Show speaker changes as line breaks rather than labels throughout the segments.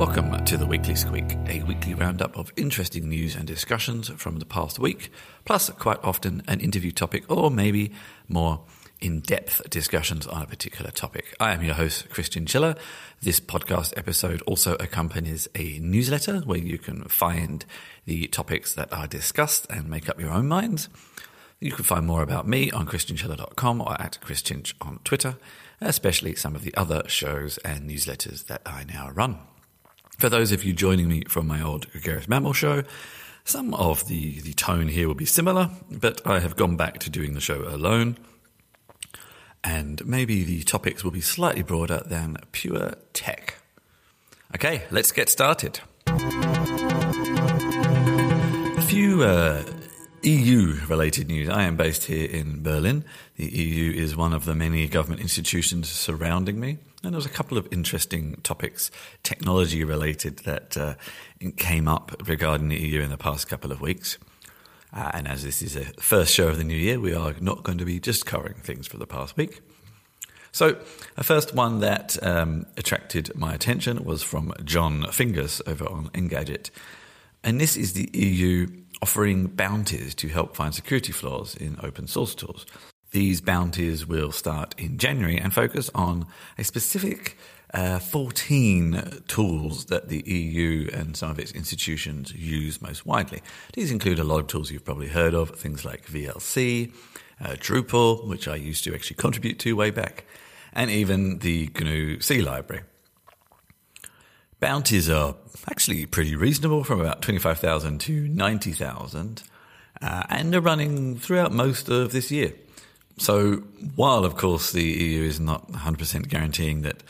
Welcome to the Weekly Squeak, a weekly roundup of interesting news and discussions from the past week, plus quite often an interview topic or maybe more in depth discussions on a particular topic. I am your host, Chris Chinchilla. This podcast episode also accompanies a newsletter where you can find the topics that are discussed and make up your own minds. You can find more about me on chrischinchilla.com or at chrischinch on Twitter, especially some of the other shows and newsletters that I now run. For those of you joining me from my old Gregarious Mammal show, some of the, the tone here will be similar, but I have gone back to doing the show alone and maybe the topics will be slightly broader than pure tech. Okay, let's get started. A few uh, EU related news. I am based here in Berlin. The EU is one of the many government institutions surrounding me. And there was a couple of interesting topics, technology related, that uh, came up regarding the EU in the past couple of weeks. Uh, and as this is a first show of the new year, we are not going to be just covering things for the past week. So, a first one that um, attracted my attention was from Jon Fingas over on Engadget. And this is the EU offering bounties to help find security flaws in open source tools. These bounties will start in January and focus on a specific uh, 14 tools that the EU and some of its institutions use most widely. These include a lot of tools you've probably heard of, things like VLC, uh, Drupal, which I used to actually contribute to way back, and even the GNU C library. Bounties are actually pretty reasonable from about 25,000 to 90,000, uh, and are running throughout most of this year. So, while of course the EU is not 100% guaranteeing that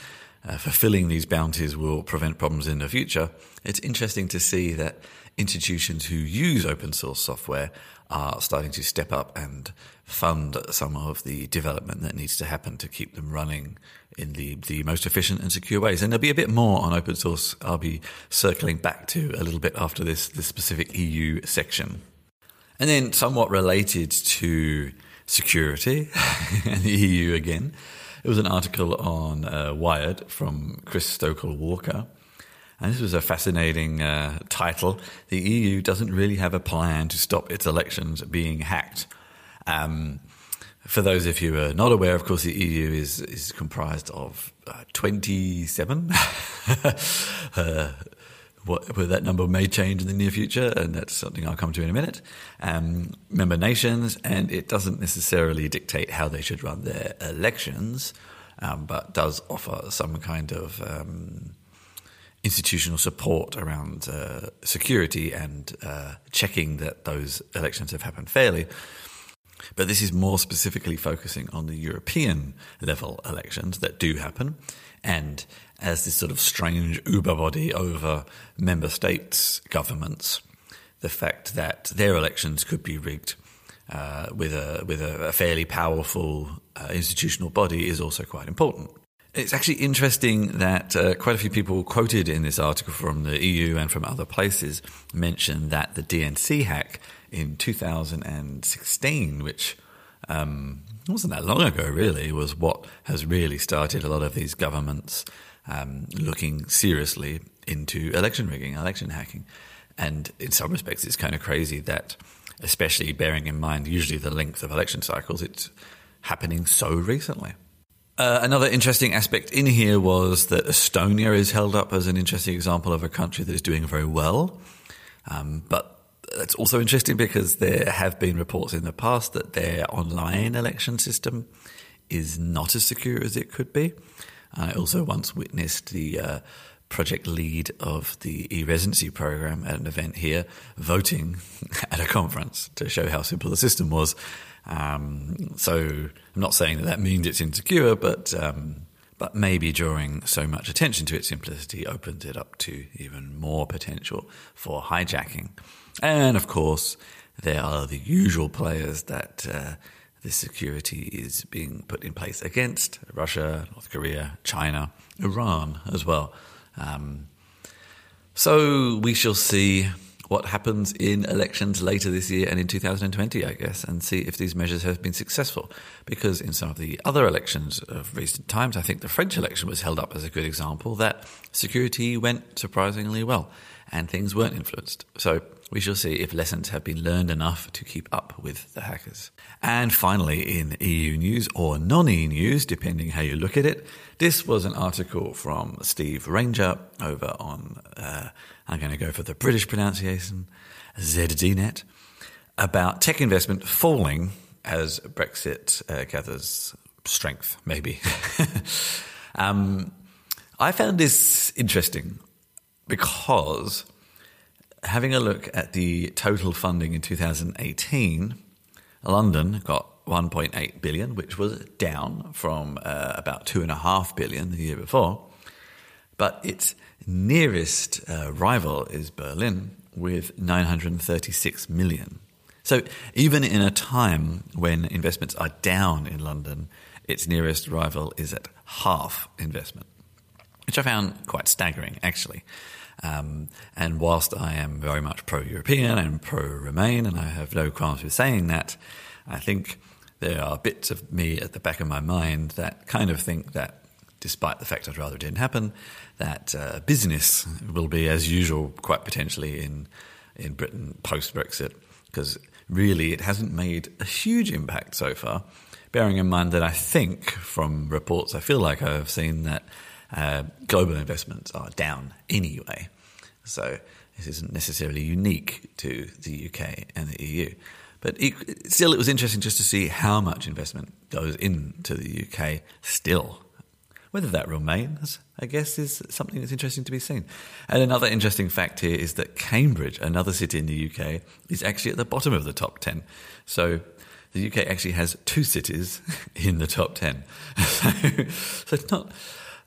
uh, fulfilling these bounties will prevent problems in the future, it's interesting to see that institutions who use open source software are starting to step up and fund some of the development that needs to happen to keep them running in the, the most efficient and secure ways. And there'll be a bit more on open source I'll be circling back to a little bit after this, this specific EU section. And then somewhat related to security and the EU again, it was an article on uh, Wired from Chris Stokel Walker. And this was a fascinating uh, title. The EU doesn't really have a plan to stop its elections being hacked. Um, for those of you who are not aware, of course, the EU is, is comprised of uh, 27 uh, what, that number may change in the near future, and that's something I'll come to in a minute. Um, member nations, and it doesn't necessarily dictate how they should run their elections, um, but does offer some kind of um, institutional support around uh, security and uh, checking that those elections have happened fairly. But this is more specifically focusing on the European level elections that do happen. And as this sort of strange uber body over member states' governments, the fact that their elections could be rigged uh, with a with a, a fairly powerful uh, institutional body is also quite important. It's actually interesting that uh, quite a few people quoted in this article from the EU and from other places mentioned that the DNC hack in 2016, which um, wasn't that long ago, really, was what has really started a lot of these governments um, looking seriously into election rigging, election hacking. And in some respects, it's kind of crazy that, especially bearing in mind usually the length of election cycles, it's happening so recently. Uh, another interesting aspect in here was that Estonia is held up as an interesting example of a country that is doing very well. Um, but it's also interesting because there have been reports in the past that their online election system is not as secure as it could be. I also once witnessed the uh, project lead of the e-residency program at an event here voting at a conference to show how simple the system was. Um, so I'm not saying that that means it's insecure, but um, but maybe drawing so much attention to its simplicity opens it up to even more potential for hijacking. And of course, there are the usual players that uh, this security is being put in place against Russia, North Korea, China, Iran as well. Um, so we shall see what happens in elections later this year and in 2020, I guess, and see if these measures have been successful. Because in some of the other elections of recent times, I think the French election was held up as a good example that security went surprisingly well and things weren't influenced. So we shall see if lessons have been learned enough to keep up with the hackers. And finally, in EU news or non EU news, depending how you look at it, this was an article from Steve Ranger over on, uh, I'm going to go for the British pronunciation, ZDNet, about tech investment falling as Brexit uh, gathers strength, maybe. um, I found this interesting because having a look at the total funding in 2018, London got 1.8 billion, which was down from uh, about 2.5 billion the year before. But its nearest uh, rival is Berlin with 936 million. So even in a time when investments are down in London, its nearest rival is at half investment, which I found quite staggering, actually. Um, and whilst I am very much pro European and pro Remain, and I have no qualms with saying that, I think there are bits of me at the back of my mind that kind of think that, despite the fact I'd rather it didn't happen, that uh, business will be as usual, quite potentially in in Britain post Brexit, because really it hasn't made a huge impact so far. Bearing in mind that I think, from reports I feel like I have seen, that uh, global investments are down anyway. So this isn't necessarily unique to the UK and the EU. But still, it was interesting just to see how much investment goes into the UK still. Whether that remains, I guess, is something that's interesting to be seen. And another interesting fact here is that Cambridge, another city in the UK, is actually at the bottom of the top 10. So the UK actually has two cities in the top 10. so, so it's not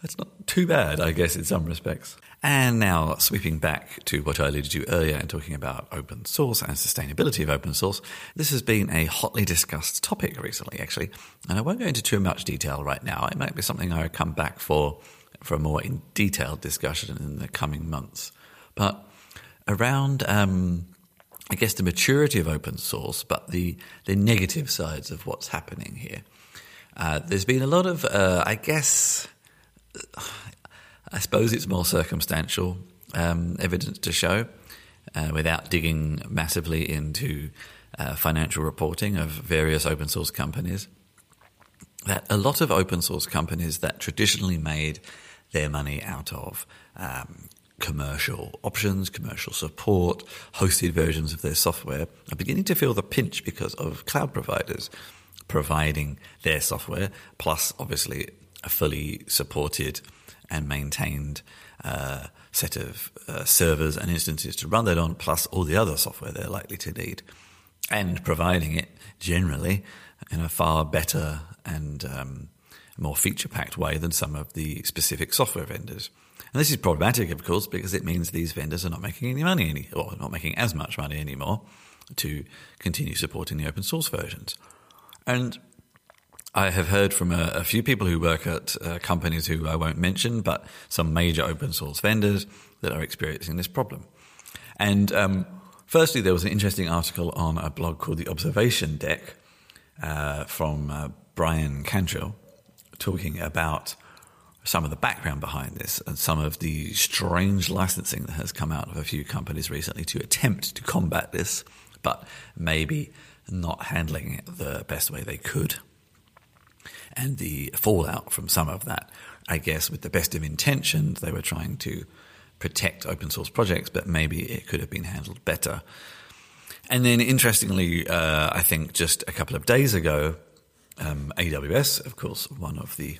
that's not too bad, I guess, in some respects. And now, sweeping back to what I alluded to earlier and talking about open source and sustainability of open source, this has been a hotly discussed topic recently, actually. And I won't go into too much detail right now. It might be something I come back for for a more in detailed discussion in the coming months. But around, um, I guess, the maturity of open source, but the, the negative sides of what's happening here. Uh, there's been a lot of, uh, I guess, I suppose it's more circumstantial um, evidence to show uh, without digging massively into uh, financial reporting of various open source companies. That a lot of open source companies that traditionally made their money out of um, commercial options, commercial support, hosted versions of their software are beginning to feel the pinch because of cloud providers providing their software, plus obviously a fully supported and maintained uh, set of uh, servers and instances to run that on, plus all the other software they're likely to need, and providing it generally in a far better and um, more feature packed way than some of the specific software vendors. And this is problematic, of course, because it means these vendors are not making any money any, or not making as much money anymore to continue supporting the open source versions. And I have heard from a, a few people who work at uh, companies who I won't mention, but some major open source vendors that are experiencing this problem. And um, firstly, there was an interesting article on a blog called The Observation Deck uh, from uh, Bryan Cantrill talking about some of the background behind this and some of the strange licensing that has come out of a few companies recently to attempt to combat this, but maybe not handling it the best way they could and the fallout from some of that. I guess with the best of intentions, they were trying to protect open source projects, but maybe it could have been handled better. And then, interestingly, uh, I think just a couple of days ago, um, AWS, of course, one of the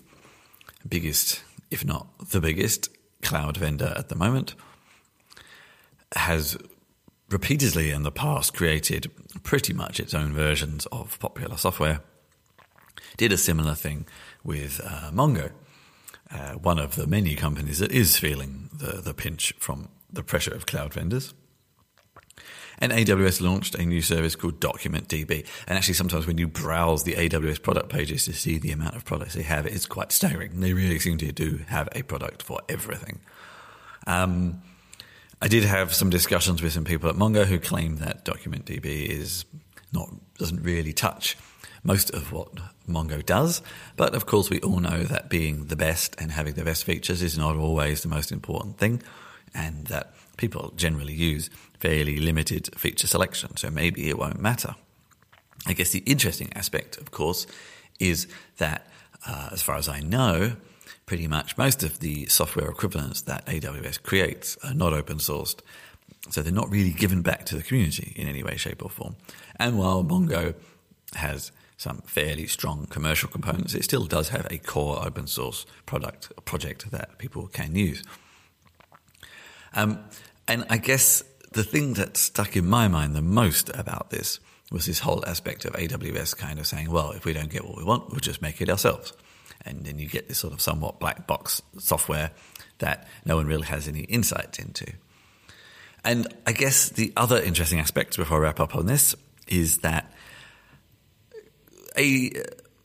biggest, if not the biggest, cloud vendor at the moment, has repeatedly in the past created pretty much its own versions of popular software did a similar thing with uh, Mongo, uh, one of the many companies that is feeling the, the pinch from the pressure of cloud vendors. And AWS launched a new service called DocumentDB. And actually, sometimes when you browse the AWS product pages to see the amount of products they have, it's quite staggering. They really seem to do have a product for everything. Um, I did have some discussions with some people at Mongo who claim that DocumentDB is not doesn't really touch most of what Mongo does. But of course, we all know that being the best and having the best features is not always the most important thing, and that people generally use fairly limited feature selection. So maybe it won't matter. I guess the interesting aspect, of course, is that uh, as far as I know, pretty much most of the software equivalents that AWS creates are not open sourced. So they're not really given back to the community in any way, shape, or form. And while Mongo has some fairly strong commercial components, it still does have a core open source product project that people can use. Um, and I guess the thing that stuck in my mind the most about this was this whole aspect of AWS kind of saying, well, if we don't get what we want, we'll just make it ourselves. And then you get this sort of somewhat black box software that no one really has any insight into. And I guess the other interesting aspect before I wrap up on this is that a,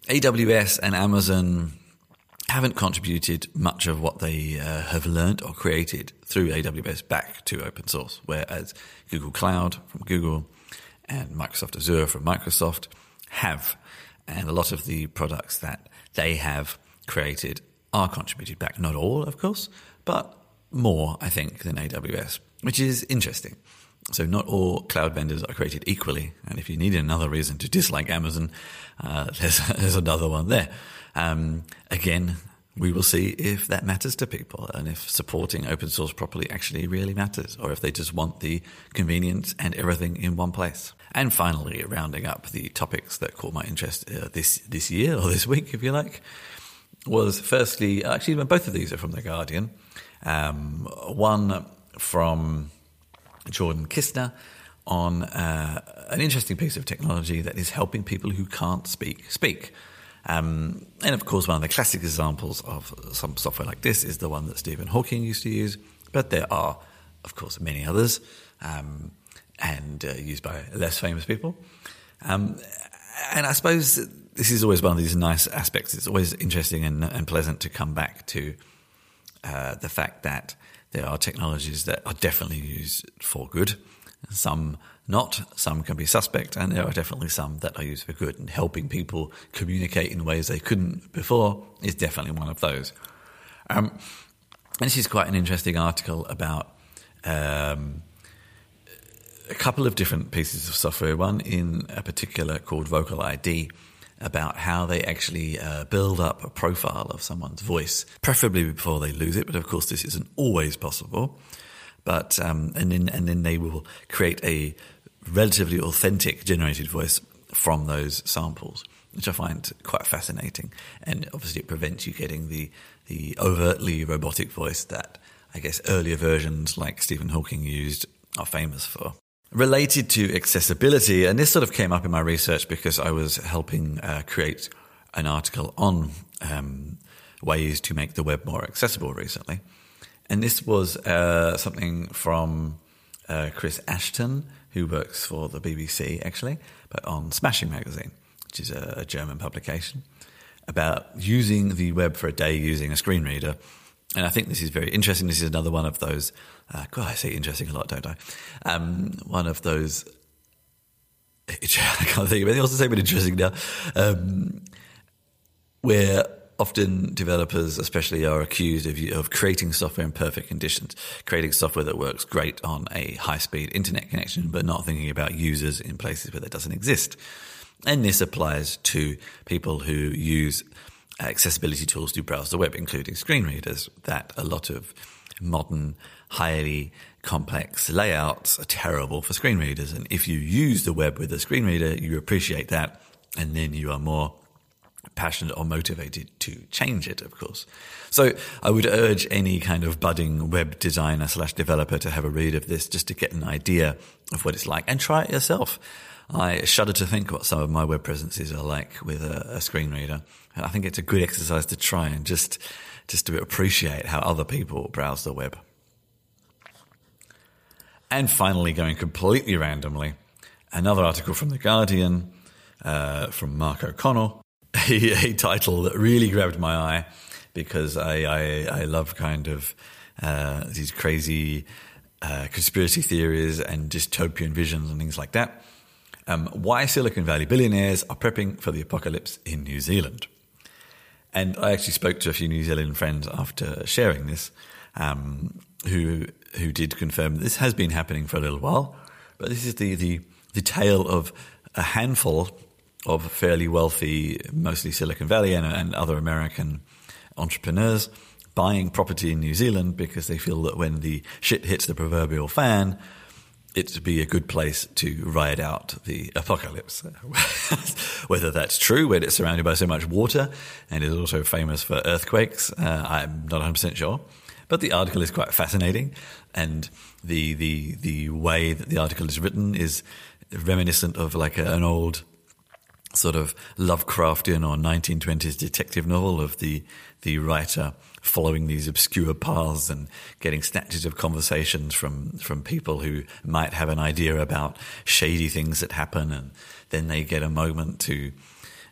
AWS and Amazon haven't contributed much of what they uh, have learned or created through AWS back to open source, whereas Google Cloud from Google and Microsoft Azure from Microsoft have. And a lot of the products that they have created are contributed back. Not all, of course, but more, I think, than AWS, which is interesting. So not all cloud vendors are created equally. And if you need another reason to dislike Amazon, uh, there's, there's another one there. Um, again, we will see if that matters to people and if supporting open source properly actually really matters or if they just want the convenience and everything in one place. And finally, rounding up the topics that caught my interest uh, this, this year or this week, if you like, was firstly, actually, both of these are from The Guardian. Um, one from Jordan Kisner on uh, an interesting piece of technology that is helping people who can't speak speak. Um, and of course, one of the classic examples of some software like this is the one that Stephen Hawking used to use, but there are, of course, many others um, and uh, used by less famous people. Um, and I suppose this is always one of these nice aspects. It's always interesting and, and pleasant to come back to uh, the fact that there are technologies that are definitely used for good, some not, some can be suspect, and there are definitely some that are used for good. And helping people communicate in ways they couldn't before is definitely one of those. Um, this is quite an interesting article about um, a couple of different pieces of software. One in a particular called VocaliD, about how they actually uh, build up a profile of someone's voice, preferably before they lose it. But of course, this isn't always possible. But um, and then and then they will create a relatively authentic generated voice from those samples, which I find quite fascinating. And obviously, it prevents you getting the the overtly robotic voice that I guess earlier versions like Stephen Hawking used are famous for related to accessibility, and this sort of came up in my research because I was helping uh, create an article on um, ways to make the web more accessible recently. And this was uh, something from uh, Chris Ashton, who works for the BBC actually, but on Smashing Magazine, which is a, a German publication, about using the web for a day using a screen reader and I think this is very interesting. This is another one of those. Uh, God, I say interesting a lot, don't I? Um, one of those. I can't think of anything else to say but interesting now. Um, where often developers, especially, are accused of, of creating software in perfect conditions, creating software that works great on a high speed internet connection, but not thinking about users in places where that doesn't exist. And this applies to people who use accessibility tools to browse the web, including screen readers, that a lot of modern, highly complex layouts are terrible for screen readers. And if you use the web with a screen reader, you appreciate that, and then you are more passionate or motivated to change it, of course. So I would urge any kind of budding web designer slash developer to have a read of this just to get an idea of what it's like and try it yourself. I shudder to think what some of my web presences are like with a, a screen reader. I think it's a good exercise to try and just, just to appreciate how other people browse the web. And finally, going completely randomly, another article from The Guardian uh, from Mark O'Connell, a, a, title that really grabbed my eye because I, I, I love kind of uh, these crazy uh, conspiracy theories and dystopian visions and things like that. Um, why Silicon Valley billionaires are prepping for the apocalypse in New Zealand. And I actually spoke to a few New Zealand friends after sharing this, um, who who did confirm this has been happening for a little while, but this is the the, the tale of a handful of fairly wealthy, mostly Silicon Valley and, and other American entrepreneurs buying property in New Zealand because they feel that when the shit hits the proverbial fan, it'd be a good place to ride out the apocalypse. Whether that's true, when it's surrounded by so much water and is also famous for earthquakes, uh, I'm not 100% sure. But the article is quite fascinating, and the the the way that the article is written is reminiscent of like a, an old sort of Lovecraftian or 1920s detective novel of the the writer following these obscure paths and getting snatches of conversations from from people who might have an idea about shady things that happen, and then they get a moment to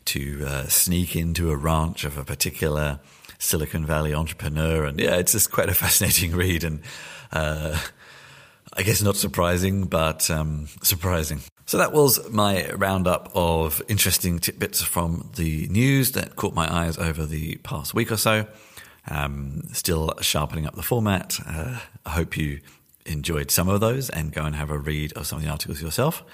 to uh, sneak into a ranch of a particular Silicon Valley entrepreneur, and yeah, it's just quite a fascinating read, and uh, I guess not surprising, but um, surprising. So that was my roundup of interesting tidbits from the news that caught my eyes over the past week or so. Um, still sharpening up the format. Uh, I hope you enjoyed some of those and go and have a read of some of the articles yourself.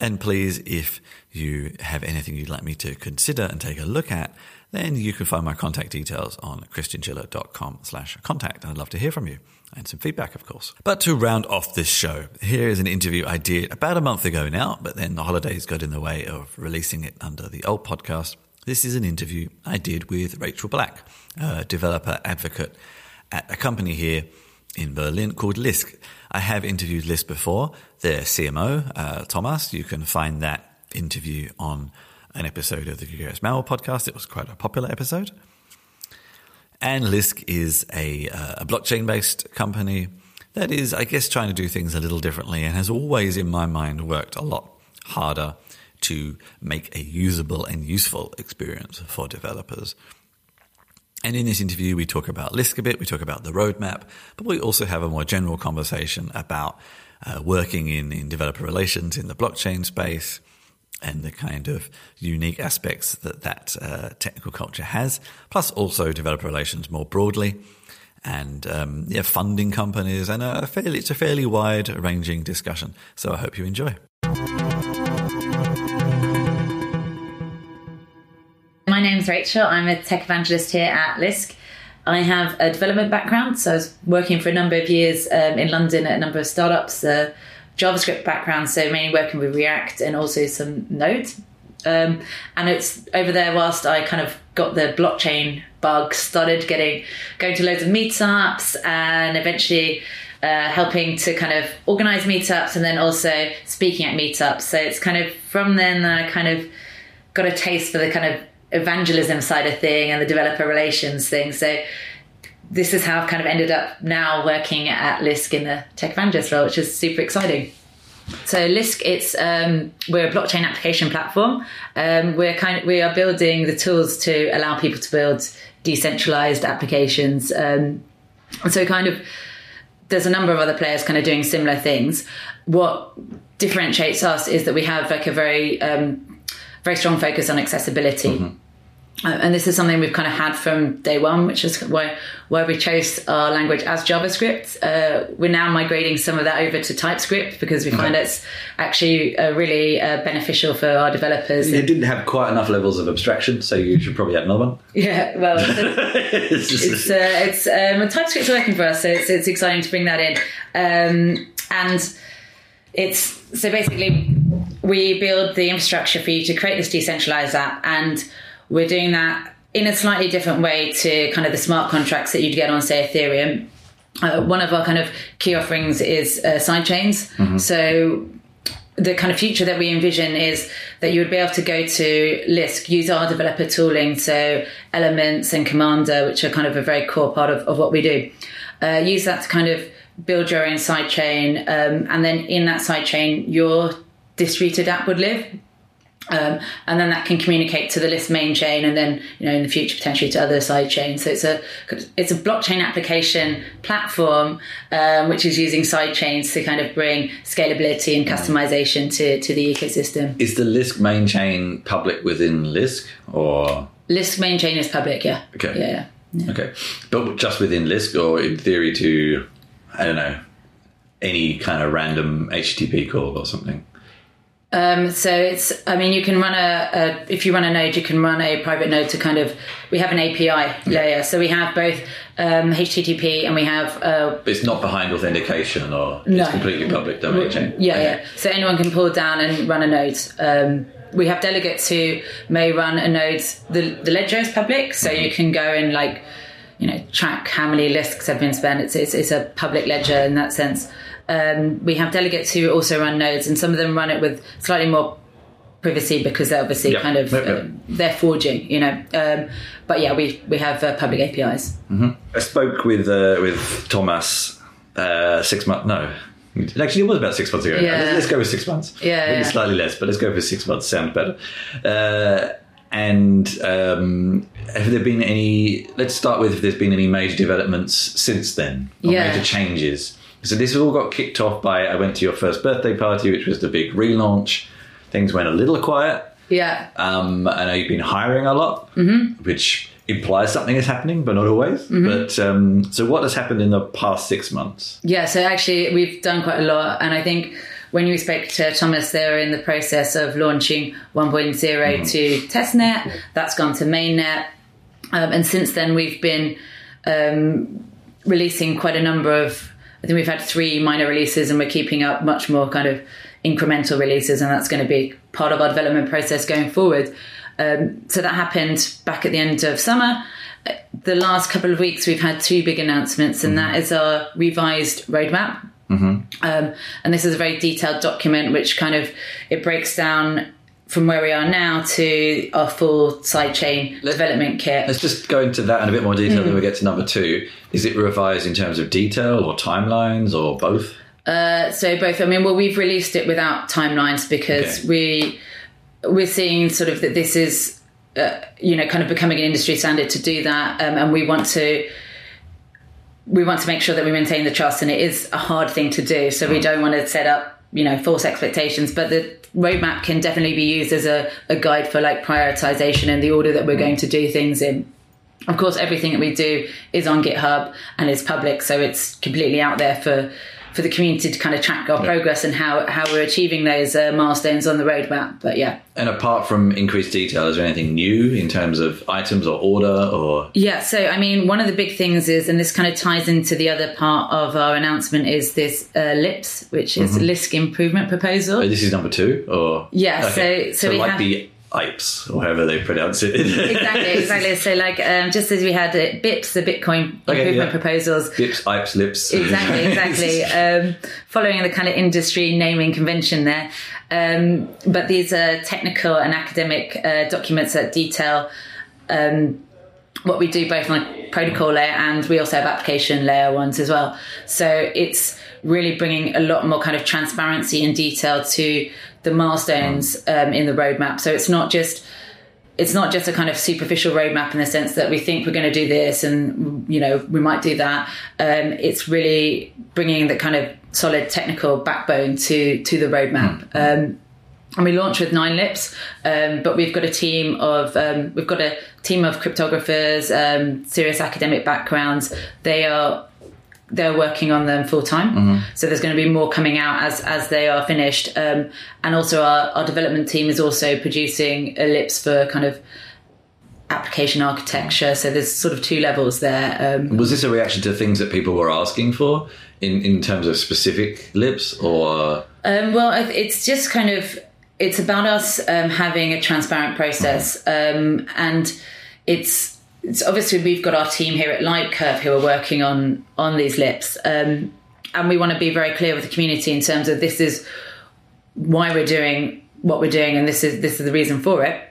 And please, if you have anything you'd like me to consider and take a look at, then you can find my contact details on chrischinchilla.com slash contact. I'd love to hear from you and some feedback, of course. But to round off this show, here is an interview I did about a month ago now, but then the holidays got in the way of releasing it under the old podcast. This is an interview I did with Rachel Black, a developer advocate at a company here in Berlin called Lisk. I have interviewed Lisk before. Their CMO, uh, Thomas, you can find that interview on an episode of the Gregarious Mammal podcast. It was quite a popular episode. And Lisk is a, uh, a blockchain based company that is, I guess, trying to do things a little differently and has always, in my mind, worked a lot harder to make a usable and useful experience for developers. And in this interview, we talk about Lisk a bit, we talk about the roadmap, but we also have a more general conversation about uh, working in, in developer relations in the blockchain space, and the kind of unique aspects that that uh, technical culture has, plus also developer relations more broadly, and um, yeah, funding companies, and a fairly, it's a fairly wide ranging discussion. So I hope you enjoy.
My name is Rachel. I'm a tech evangelist here at Lisk. I have a development background, so I was working for a number of years um, in London at a number of startups. Uh, JavaScript background, so mainly working with React and also some Node. Um, and it's over there whilst I kind of got the blockchain bug, started getting going to loads of meetups and eventually uh, helping to kind of organize meetups and then also speaking at meetups. So it's kind of from then that I kind of got a taste for the kind of evangelism side of thing and the developer relations thing. So this is how I've kind of ended up now working at Lisk in the tech evangelist role, which is super exciting. So Lisk, it's um, we're a blockchain application platform. Um, we're kind of we are building the tools to allow people to build decentralized applications. Um, so kind of there's a number of other players kind of doing similar things. What differentiates us is that we have like a very um, very strong focus on accessibility. Mm-hmm. Uh, and this is something we've kind of had from day one, which is why why we chose our language as JavaScript. Uh, we're now migrating some of that over to TypeScript because we find it's actually uh, really uh, beneficial for our developers.
It didn't have quite enough levels of abstraction, so you should probably add another one.
Yeah, well, it's it's, uh, it's um, TypeScript's working for us, so it's it's exciting to bring that in, um, and it's so basically we build the infrastructure for you to create this decentralized app and we're doing that in a slightly different way to kind of the smart contracts that you'd get on, say, Ethereum. Uh, one of our kind of key offerings is uh, sidechains. Mm-hmm. So the kind of future that we envision is that you would be able to go to Lisk, use our developer tooling, so Elements and Commander, which are kind of a very core part of, of what we do. Uh, use that to kind of build your own sidechain, um, and then in that sidechain, your distributed app would live. Um, and then that can communicate to the Lisk main chain, and then you know in the future potentially to other side chains. So it's a it's a blockchain application platform um, which is using side chains to kind of bring scalability and customization to to the ecosystem.
Is the Lisk main chain public within Lisk or
Lisk main chain is public, yeah.
Okay.
Yeah, yeah.
okay, but just within Lisk or in theory to I don't know any kind of random HTTP call or something?
Um, so it's, I mean, you can run a, a, if you run a node, you can run a private node to kind of, we have an API yeah. layer. So we have both um, HTTP and we have, uh,
But it's not behind authentication or
No.
it's completely public domain chain.
yeah,
Okay.
yeah. So anyone can pull down and run a node. Um, we have delegates who may run a node. The, the ledger is public, so you can go and like, you know, track how many lists have been spent. It's, it's, it's a public ledger in that sense. Um, we have delegates who also run nodes, and some of them run it with slightly more privacy because they're obviously
Yeah.
kind of
Yep, yep.
um, they're forging, you know. Um, but yeah, we we have uh, public APIs.
I spoke with uh, with Thomas uh, six months. No, actually, it was about six months ago.
Yeah.
Let's, let's go with six months.
Yeah,
maybe
yeah.
slightly less, but let's go for six months. Sound better. Uh, and um, have there been any? Let's start with if there's been any major developments since then, or
Yeah.
major changes. So this all got kicked off by I went to your first birthday party, which was the big relaunch. Things went a little quiet.
Yeah,
Um, I know you've been hiring a lot, mm-hmm. which implies something is happening, but not always. But um, so, what has happened in the past six months?
Yeah, so actually, we've done quite a lot. And I think when you spoke to Thomas, they're in the process of launching 1.0 to testnet. That's gone to mainnet. Um, and since then, we've been um, releasing quite a number of, I think we've had three minor releases, and we're keeping up much more kind of incremental releases. And that's going to be part of our development process going forward. Um, so that happened back at the end of summer. The last couple of weeks, we've had two big announcements, and that is our revised roadmap. Um, and this is a very detailed document, which kind of it breaks down from where we are now to our full sidechain development kit.
Let's just go into that in a bit more detail when we get to number two. Is it revised in terms of detail or timelines or both?
So both. I mean, well, we've released it without timelines because
Okay.
we we're seeing sort of that this is uh, you know kind of becoming an industry standard to do that, um, and we want to we want to make sure that we maintain the trust, and it is a hard thing to do. So we don't want to set up you know false expectations, but the roadmap can definitely be used as a, a guide for like prioritization and the order that we're going to do things in. Of course, everything that we do is on GitHub and is public, so it's completely out there for for the community to kind of track our progress and how how we're achieving those uh, milestones on the roadmap. But yeah,
And apart from increased detail, is there anything new in terms of items or order or?
yeah. So I mean, one of the big things is, and this kind of ties into the other part of our announcement, is this uh, LIPS, which is Lisk Improvement Proposal.
Oh, this is number two, or
Yeah, so- so we
like
have-
the IPes or however they pronounce it.
exactly, exactly. So like, um, just as we had uh, BIPs, the Bitcoin
Okay,
Improvement
yeah.
Proposals,
Dips, IPes, lips.
exactly, exactly. Um, following the kind of industry naming convention there. Um, but these are technical and academic uh, documents that detail um, what we do both on a protocol layer and we also have application layer ones as well. So it's really bringing a lot more kind of transparency and detail to the milestones um, in the roadmap. So it's not just it's not just a kind of superficial roadmap in the sense that we think we're going to do this and you know we might do that. Um, it's really bringing the kind of solid technical backbone to to the roadmap. Um, and we launch with nine lips um, but we've got a team of um, we've got a team of cryptographers um, serious academic backgrounds. They are they're working on them full time. So there's going to be more coming out as as they are finished. Um, and also our, our development team is also producing ellipse for kind of application architecture. So there's sort of two levels there. Um,
Was this a reaction to things that people were asking for in, in terms of specific lips or?
Um, well, it's just kind of it's about us um, having a transparent process, um, and it's it's obviously we've got our team here at Lightcurve who are working on on these lips, um, and we want to be very clear with the community in terms of this is why we're doing what we're doing, and this is this is the reason for it.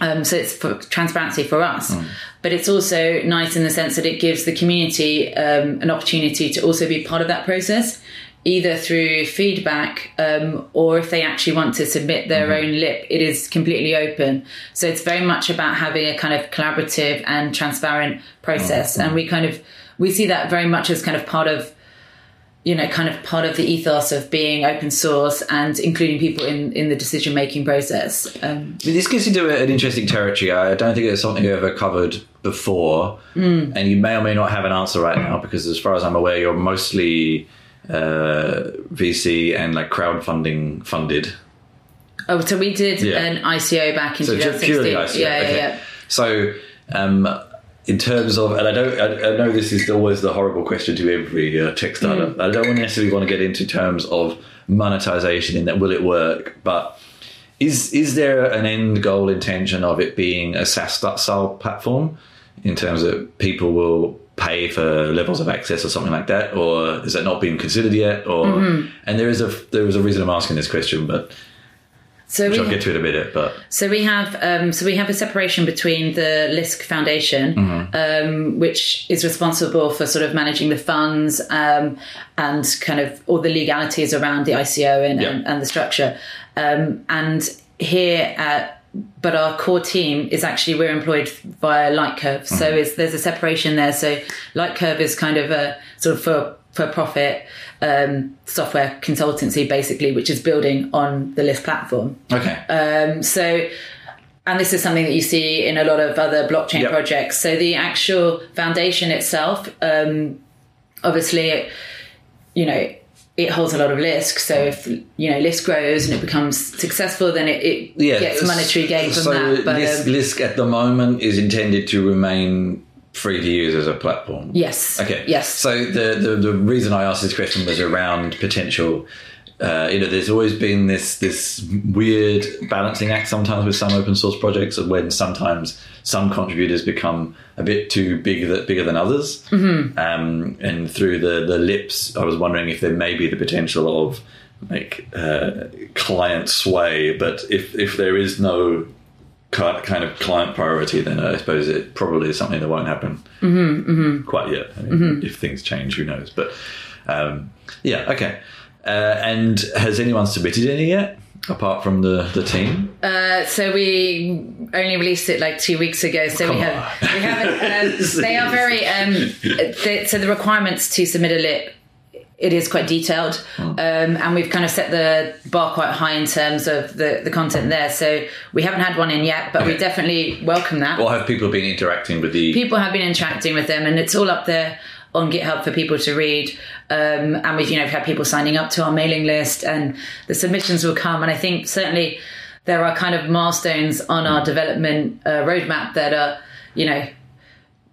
Um, so it's for transparency for us, but it's also nice in the sense that it gives the community um, an opportunity to also be part of that process. Either through feedback um, or if they actually want to submit their
Mm-hmm.
own lip, it is completely open. So it's very much about having a kind of collaborative and transparent process.
Mm-hmm.
And we kind of we see that very much as kind of part of you know kind of part of the ethos of being open source and including people in in the decision making process. Um,
this gets into an interesting territory. I don't think it's something you've ever covered before,
Hmm.
and you may or may not have an answer right now because, as far as I'm aware, you're mostly uh, VC and like crowdfunding funded.
oh, so we did
Yeah.
an ICO back in
So
2016.
purely ICO.
Yeah, yeah, yeah.
So, um, in terms of, and I don't, I, I know this is always the horrible question to every uh, tech startup.
Mm.
I don't necessarily want to get into terms of monetization in that will it work, but is is there an end goal intention of it being a SaaS style platform in terms of people will pay for levels of access or something like that, or is that not being considered yet? Or
Mm-hmm.
and there is a there is a reason I'm asking this question, but
So
which
we,
I'll get to in a minute. But
So we have um, so we have a separation between the Lisk Foundation, um, which is responsible for sort of managing the funds um, and kind of all the legalities around the ICO and,
Yeah.
and, and the structure. Um, and here at but our core team is actually we're employed via Lightcurve, so it's, there's a separation there. So Lightcurve is kind of a sort of for for profit um, software consultancy, basically, which is building on the Lisk platform.
okay,
Um, so, and this is something that you see in a lot of other blockchain
Yep.
projects. So the actual foundation itself, um, obviously, you know, it holds a lot of Lisk. So if you know Lisk grows and it becomes successful, then it, it gets monetary gain from
so
that. But
Lisk,
um,
Lisk at the moment is intended to remain free to use as a platform.
yes,
Okay.
yes,
So the, the the reason I asked this question was around potential. Uh, you know, there's always been this this weird balancing act sometimes with some open source projects, of when sometimes some contributors become a bit too big that bigger than others. Mm-hmm. Um, and through the the lips, I was wondering if there may be the potential of like uh, client sway, but if if there is no kind of client priority, then I suppose it probably is something that won't happen quite yet. I mean, If things change, who knows? But um, yeah, okay. Uh, and has anyone submitted any yet, apart from the the team?
Uh, so we only released it like two weeks ago. So we have
on.
we haven't. Um, they are very. Um, the, so the requirements to submit a lip. It is quite detailed,
Hmm.
um, and we've kind of set the bar quite high in terms of the, the content there. So we haven't had one in yet, but we definitely welcome that.
Or have people been interacting with the?
people have been interacting with them, and it's all up there on GitHub for people to read. Um, and we've you know had people signing up to our mailing list, and the submissions will come. And I think certainly there are kind of milestones on our development uh, roadmap that are you know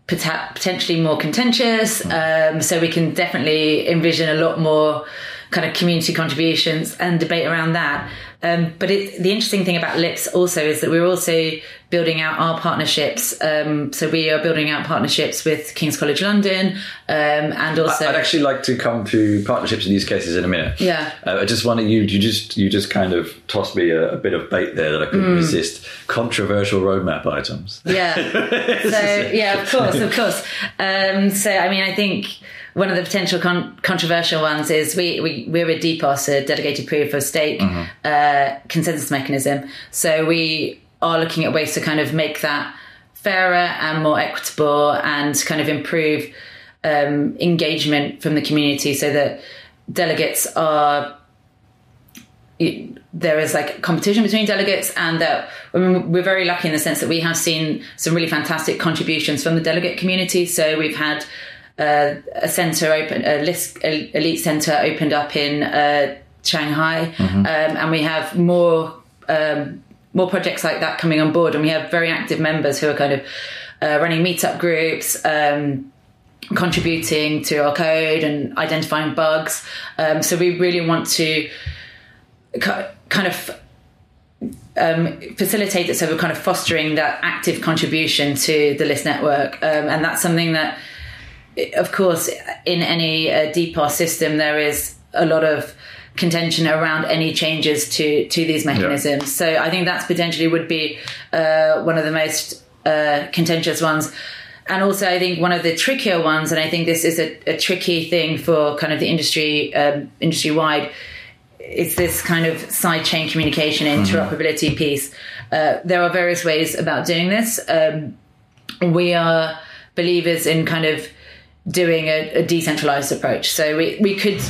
potentially more contentious. Um, so we can definitely envision a lot more kind of community contributions and debate around that. Um, but it, the interesting thing about Lips also is that we're also building out our partnerships. Um, so we are building out partnerships with King's College London um, and also.
I'd actually like to come to partnerships in use cases in a minute.
Yeah.
Uh, I just wanted you. You just you just kind of tossed me a, a bit of bait there that I couldn't
Mm.
resist. Controversial roadmap items.
Yeah. So yeah, of course, of course. Um, so I mean, I think one of the potential con- controversial ones is we, we we're a DPoS, a dedicated proof of stake uh, consensus mechanism. So we are looking at ways to kind of make that fairer and more equitable, and kind of improve um, engagement from the community, so that delegates are there is like competition between delegates and that I mean, we're very lucky in the sense that we have seen some really fantastic contributions from the delegate community so we've had uh, a center open a list elite center opened up in uh, shanghai. Um, and we have more um, more projects like that coming on board. And we have very active members who are kind of uh, running meetup groups um, contributing to our code and identifying bugs. Um, so we really want to ki- kind of um, facilitate it. So we're kind of fostering that active contribution to the Lisk network, um, and that's something that, of course, in any uh, system, there is a lot of contention around any changes to to these mechanisms. So I think that's potentially would be uh, one of the most uh, contentious ones. and also I think one of the trickier ones, and I think this is a, a tricky thing for kind of the industry um, industry wide, is this kind of side chain communication interoperability piece. Uh, there are various ways about doing this. Um, we are believers in kind of doing a, a, decentralized approach. So we, we could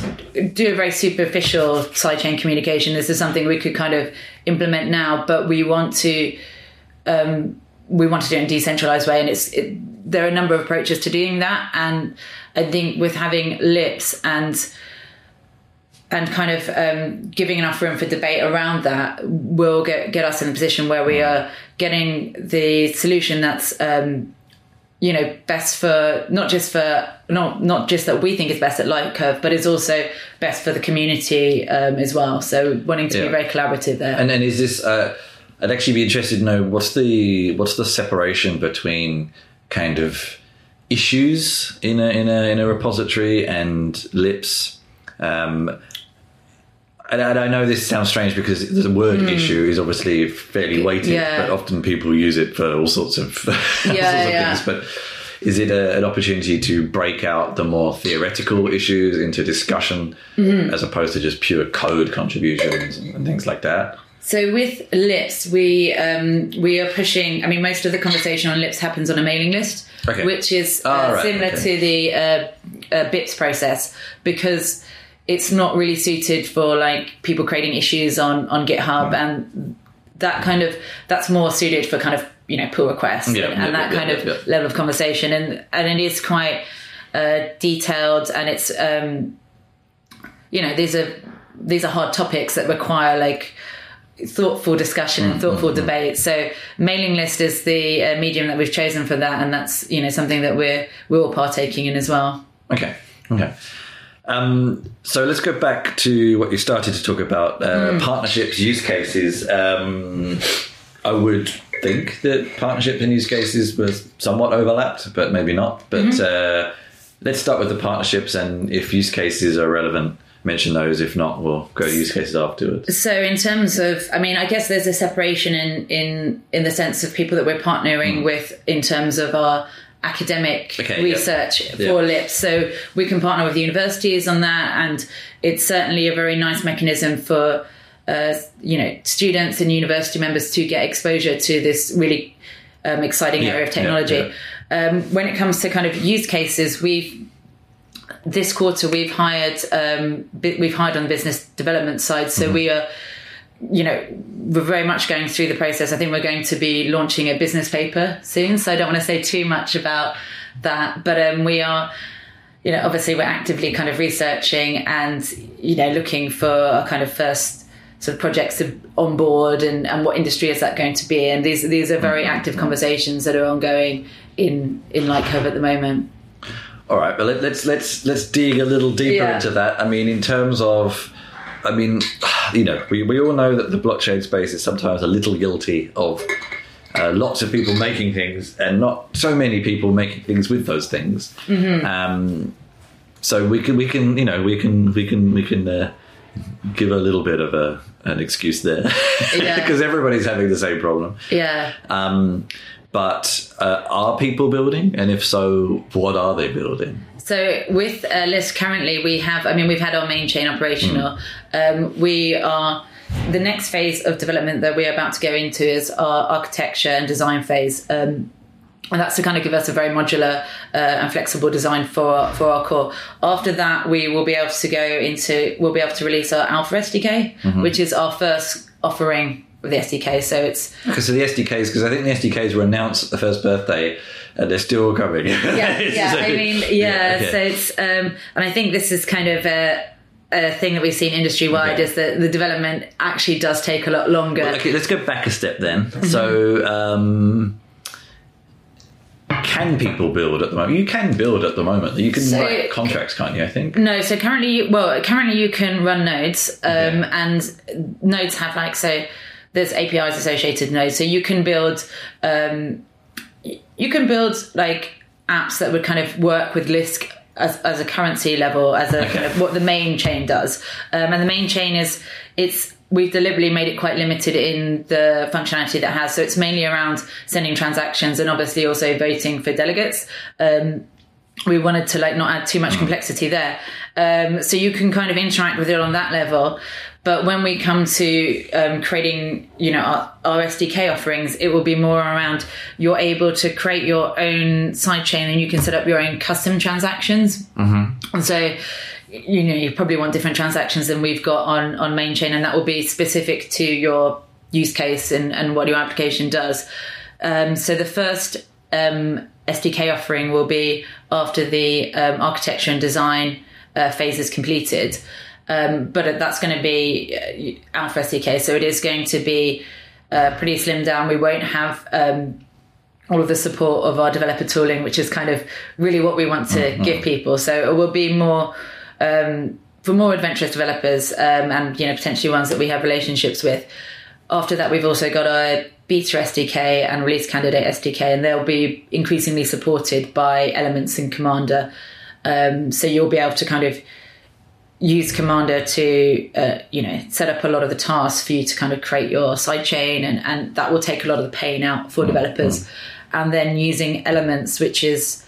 do a very superficial sidechain communication. This is something we could kind of implement now, but we want to um, we want to do it in a decentralized way. And it's it, there are a number of approaches to doing that. And I think with having lips and and kind of um, giving enough room for debate around that will get get us in a position where we are getting the solution that's um, you know best for not just for not not just that we think is best at Lightcurve, but it's also best for the community um, as well. So wanting to
Yeah.
be very collaborative there.
And then is this? Uh, I'd actually be interested to know what's the what's the separation between kind of issues in a in a in a repository and LIPs. Um, and I I know this sounds strange because the word issue is obviously fairly weighted.
Yeah.
but often people use it for all sorts of, all sorts of things. But is it a, an opportunity to break out the more theoretical issues into discussion
Mm-hmm.
as opposed to just pure code contributions and things like that?
So with LIPs, we um, we are pushing. I mean, most of the conversation on LIPs happens on a mailing list,
Okay.
which is uh,
Ah, right,
similar
okay.
to the uh, uh, BIPS process because it's not really suited for like people creating issues on on. GitHub and that kind of that's more suited for kind of you know pull requests
Yeah,
and,
yeah,
and that
yeah,
kind
yeah,
of
yeah.
level of conversation and and it is quite uh, detailed and it's um, you know these are these are hard topics that require like thoughtful discussion and thoughtful debate so mailing list is the uh, medium that we've chosen for that and that's you know something that we're we're all partaking in as well
Okay. Okay. Um, so let's go back to what you started to talk about uh, partnerships, use cases. Um, I would think that partnerships and use cases were somewhat overlapped, but maybe not. But uh, let's start with the partnerships, and if use cases are relevant, mention those. If not, we'll go to use cases afterwards.
So in terms of, I mean, I guess there's a separation in in in the sense of people that we're partnering with in terms of our academic.
Okay,
research
Yeah.
for LIPs. So we can partner with universities on that, and it's certainly a very nice mechanism for uh, you know students and university members to get exposure to this really um, exciting
Yeah,
area of
yeah,
technology. Um, when it comes to kind of use cases, we've this quarter we've hired um, we've hired on the business development side, so we are you know we're very much going through the process. I think we're going to be launching a business paper soon, so I don't want to say too much about that, but um, we are. You know, obviously, we're actively kind of researching and you know looking for a kind of first sort of projects to onboard and, and what industry is that going to be and these these are very active conversations that are ongoing in in Lightcurve at the moment.
All right, but let, let's let's let's dig a little deeper
Yeah.
into that. I mean, in terms of, I mean, you know, we, we all know that the blockchain space is sometimes a little guilty of uh, lots of people making things and not so many people making things with those things.
Mm-hmm.
Um, so we can we can you know we can we can we can uh, give a little bit of a an excuse there
Yeah.
because everybody's having the same problem.
Yeah.
Um, but uh, are people building, and if so, what are they building?
So with uh, Lisk currently, we have. I mean, we've had our main chain operational. Um, we are the next phase of development that we're about to go into is our architecture and design phase. Um, and that's to kind of give us a very modular uh, and flexible design for for our core. After that, we will be able to go into we'll be able to release our Alpha SDK, which is our first offering of the SDK. So it's
Because of the SDKs, because I think the SDKs were announced at the first birthday, and they're still coming.
yeah, yeah.
like-
I mean, yeah.
okay.
So it's, um, and I think this is kind of a, a thing that we've seen industry wide
Okay.
is that the development actually does take a lot longer.
Okay, let's go back a step then.
Mm-hmm.
So, um, can people build at the moment? You can build at the moment. You can
So-
write contracts, can't you? I think.
No, so currently, well, currently you can run nodes, um,
Okay.
and nodes have like so. There's APIs associated nodes, so you can build, um, you can build like apps that would kind of work with Lisk as, as a currency level, as a kind of what the main chain does. Um, and the main chain is it's we've deliberately made it quite limited in the functionality that it has. So it's mainly around sending transactions and obviously also voting for delegates. Um, we wanted to like not add too much complexity there. Um, so you can kind of interact with it on that level. But when we come to um, creating, you know, our, our SDK offerings, it will be more around you're able to create your own sidechain and you can set up your own custom transactions. Mm-hmm. And so, you know, you probably want different transactions than we've got on on main chain, and that will be specific to your use case and, and what your application does. Um, so the first um, SDK offering will be after the um, architecture and design uh, phase is completed. Um, but that's going to be uh, Alpha SDK, so it is going to be uh, pretty slimmed down. We won't have um, all of the support of our developer tooling, which is kind of really what we want to
Mm-hmm.
give people. So it will be more um, for more adventurous developers um, and you know potentially ones that we have relationships with. After that, we've also got our beta SDK and release candidate SDK, and they'll be increasingly supported by Elements and Commander. Um, so you'll be able to kind of use Commander to, uh, you know, set up a lot of the tasks for you to kind of create your sidechain, and, and that will take a lot of the pain out for developers. And then using Elements, which is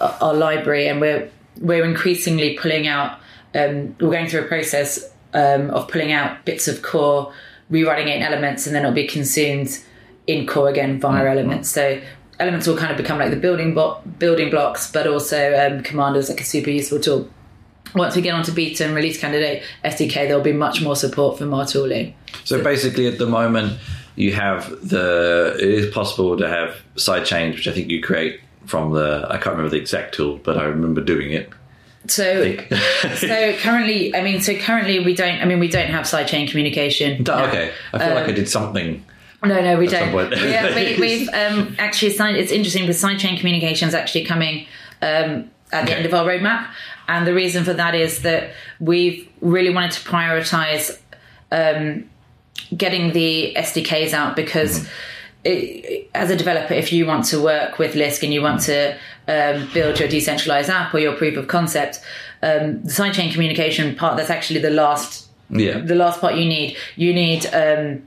our library, and we're we're increasingly pulling out. Um, we're going through a process um, of pulling out bits of core, rewriting it in Elements, and then it'll be consumed in core again via Elements. So Elements will kind of become like the building block, building blocks, but also um, Commander is like a super useful tool once we get onto beta and release candidate SDK, there'll be much more support for more tooling.
So basically, at the moment, you have the. It is possible to have side chains, which I think you create from the. I can't remember the exact tool, but I remember doing it.
So, so currently, I mean, so currently we don't. I mean, we don't have sidechain communication. No.
okay, I feel like I did something.
No, no, we
some
don't.
point.
yeah, we, we've um, actually signed. It's interesting because sidechain communication is actually coming um, at the
Okay.
end of our roadmap, and the reason for that is that we've really wanted to prioritize um, getting the SDKs out because. It, as a developer, if you want to work with Lisk and you want to um, build your decentralized app or your proof of concept, um, the sidechain communication part that's actually the last
Yeah.
the last part you need. You need um,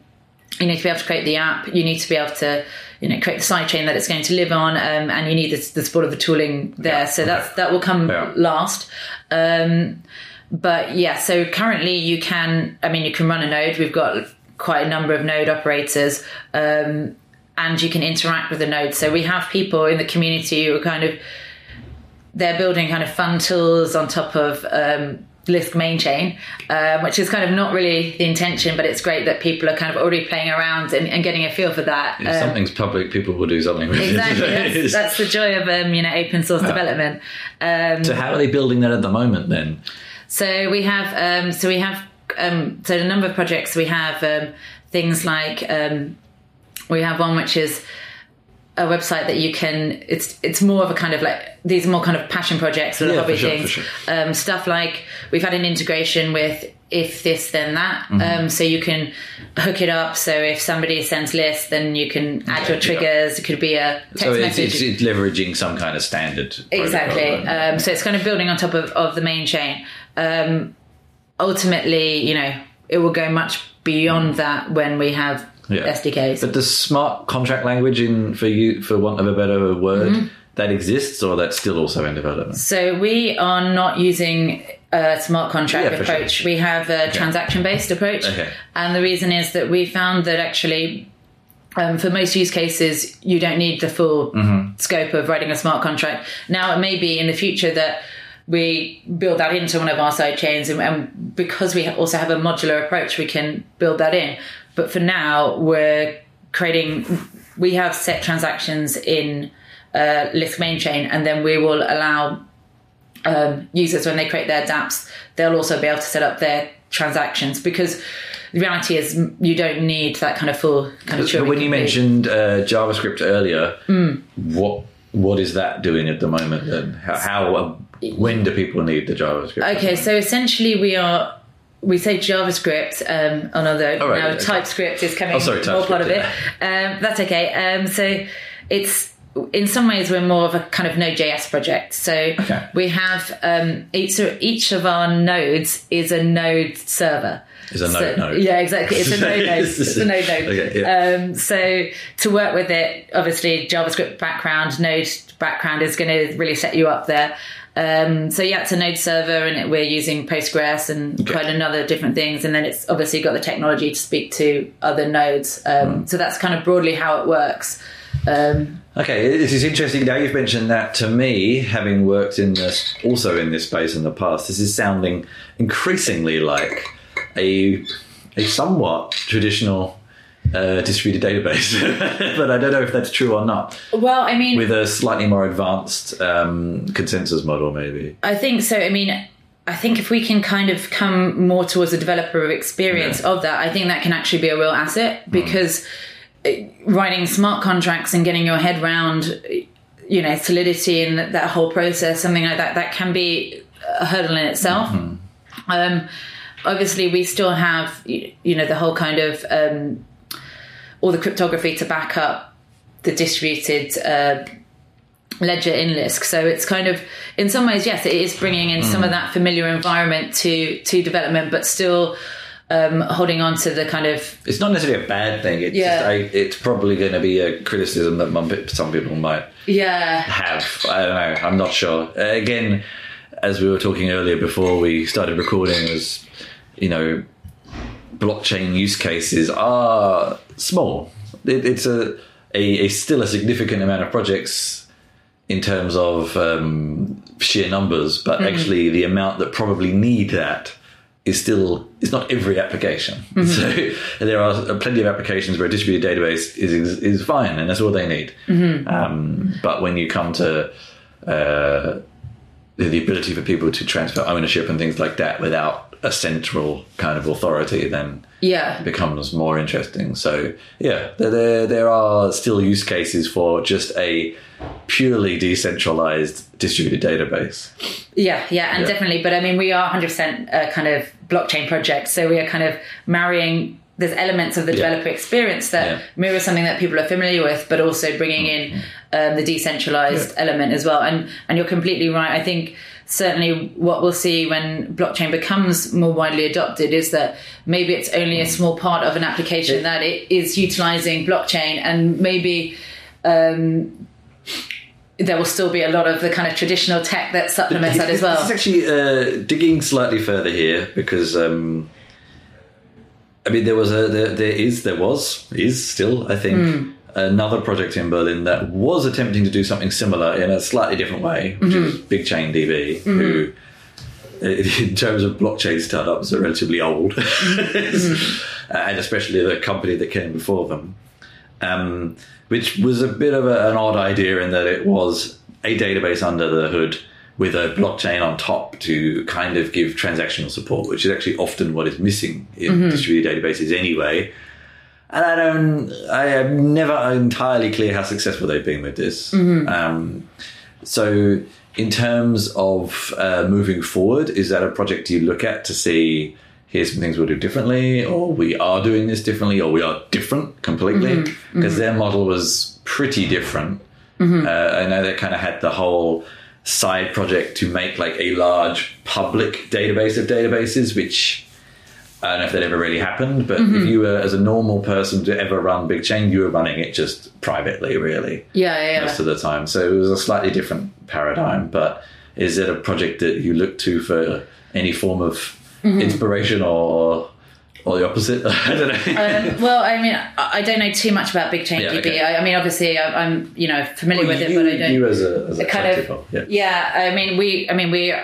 you need to be able to create the app. You need to be able to you know create the sidechain that it's going to live on, um, and you need the, the support of the tooling there.
Yeah,
so that's that will come
Yeah.
last. Um, but yeah, so currently you can. I mean, you can run a node. We've got quite a number of node operators. Um, and you can interact with the node. So we have people in the community who are kind of they're building kind of fun tools on top of um, Lisk main chain, um, which is kind of not really the intention, but it's great that people are kind of already playing around and, and getting a feel for that.
If
Um,
something's public, people will do something with
exactly,
it.
that's, that's the joy of um, you know open source development. Um,
so how are they building that at the moment then?
so we have um, so we have um, so a number of projects we have um, things like um, we have one which is a website that you can it's it's more of a kind of like these are more kind of passion projects or
Yeah,
hobby
sure,
things
sure.
um, stuff like we've had an integration with if this then that
Mm-hmm.
um, so you can hook it up so if somebody sends lists then you can add
Okay,
your triggers it could be a text
So it's,
message
it's, it's leveraging some kind of standard.
Exactly. Um, so it's kind of building on top of, of the main chain. Um, ultimately, you know, it will go much beyond that when we have
Yeah.
SDKs.
But the smart contract language, in for you, for want of a better word,
Mm-hmm.
that exists, or that's still also in development.
so we are not using a smart contract
Yeah,
approach. We have a transaction based approach.
Okay.
And the reason is that we found that actually um, for most use cases, you don't need the full
Mm-hmm.
scope of writing a smart contract. Now, it may be in the future that we build that into one of our side chains, and, and because we also have a modular approach, we can build that in. But for now, we're creating, we have set transactions in uh, Lisk main chain, and then we will allow um, users when they create their dApps, they'll also be able to set up their transactions because the reality is you don't need that kind of full kind of.
But when you mentioned uh, JavaScript earlier,
Hmm.
what what is that doing at the moment? Then how, how when do people need the JavaScript?
Okay, so essentially we are. We say JavaScript, um, oh no, though,
right,
now
okay.
TypeScript is coming
Oh, sorry,
more part of it.
TypeScript,
Um, that's okay. Um, so it's in some ways we're more of a kind of Node.js project. So
Okay.
we have um, each each of our nodes is a node server.
Is a
So-
node node.
Yeah, exactly. It's a node node. It's a node node.
Okay, yeah.
Um, so to work with it, obviously JavaScript background, Node background is going to really set you up there. Um, so yeah, it's a Node server, and we're using Postgres and quite another different things. And then it's obviously got the technology to speak to other nodes. Um,
Hmm.
So that's kind of broadly how it works. Um,
Okay, this is interesting. Now you've mentioned that to me, having worked in this, also in this space in the past, this is sounding increasingly like a a somewhat traditional uh, distributed database. but I don't know if that's true or not.
well, I mean,
With a slightly more advanced um, consensus model, maybe.
I think so. I mean, I think if we can kind of come more towards a developer of experience
Yeah.
of that, I think that can actually be a real asset because uh, writing smart contracts and getting your head round, you know, solidity and that, that whole process, something like that, that can be a hurdle in itself. Um, obviously, we still have, you know, the whole kind of um, all the cryptography to back up the distributed. Uh, ledger in Lisk. So it's kind of, in some ways, yes, it is bringing in some of that familiar environment to to development, but still um, holding on to the kind of
It's not necessarily a bad thing. It's,
Yeah.
just, I, it's probably going to be a criticism that some people might
yeah,
have. I don't know. I'm not sure. Uh, again, as we were talking earlier before we started recording, was you know, blockchain use cases are small. It, it's a, a, a still a significant amount of projects in terms of um, sheer numbers, but actually the amount that probably need that is still it's not every application. So there are plenty of applications where a distributed database is is fine, and that's all they need. Um, but when you come to uh, the, the ability for people to transfer ownership and things like that without a central kind of authority, then
yeah,
becomes more interesting. So yeah, there- there there are still use cases for just a purely decentralized distributed database.
yeah, yeah, and
Yeah.
definitely. But I mean, we are 100% a kind of blockchain project, so we are kind of marrying. There's elements of the
Yeah.
developer experience that
Yeah.
mirror something that people are familiar with, but also bringing in um, the decentralized element as well. And and you're completely right. I think certainly what we'll see when blockchain becomes more widely adopted is that maybe it's only a small part of an application that it is utilizing blockchain, and maybe. Um, there will still be a lot of the kind of traditional tech that supplements that as well.
This is actually uh, digging slightly further here because um, I mean there was a there, there is there was is still I think
Hmm.
Another project in Berlin that was attempting to do something similar in a slightly different way, which
Mm-hmm.
is BigchainDB, who. In terms of blockchain startups, are relatively old,
Mm-hmm.
and especially the company that came before them um, which was a bit of a, an odd idea in that it was a database under the hood with a blockchain on top to kind of give transactional support, which is actually often what is missing in distributed databases anyway. And I don't, I am never entirely clear how successful they've been with this. Um, so, in terms of uh, moving forward, is that a project you look at to see here's some things we'll do differently, or we are doing this differently, or we are different completely? Because their model was pretty different. Uh, I know they kind of had the whole side project to make like a large public database of databases, which I don't know if that ever really happened, but if you were, as a normal person, to ever run Bigchain, you were running it just privately, really
Yeah, yeah,
most of the time. So it was a slightly different paradigm. But is it a project that you look to for any form of
Mm-hmm.
inspiration or or the opposite? I don't know.
Um, well, I mean, I don't know too much about Big Chain
Yeah,
DB.
okay.
I, I mean, obviously, I, I'm you know familiar with it, but I don't.
you as a, as a
kind of
yeah.
yeah. I mean, we. I mean, we. uh,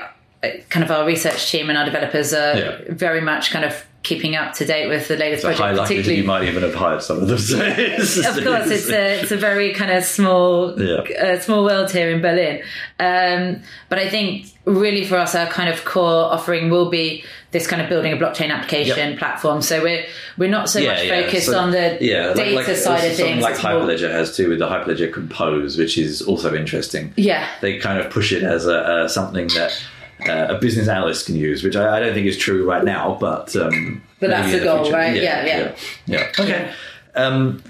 Kind of our research team and our developers are
Yeah.
very much kind of keeping up to date with the latest
It's
project. Particularly,
you might even have hired some of them. So
of course, it's a it's a very kind of small
Yeah.
uh, small world here in Berlin. Um, but I think really for us, our kind of core offering will be this kind of building a blockchain application platform. So we're we're not so much focused
So,
on the
yeah,
data
like,
side of things.
Like
It's more-
Hyperledger has too with the Hyperledger Composer, which is also interesting.
yeah,
They kind of push it as a, a something that uh, a business analyst can use, which I, I don't think is true right now, but um,
But that's the goal,
future.
right? Yeah, yeah.
yeah, yeah. Okay. Um,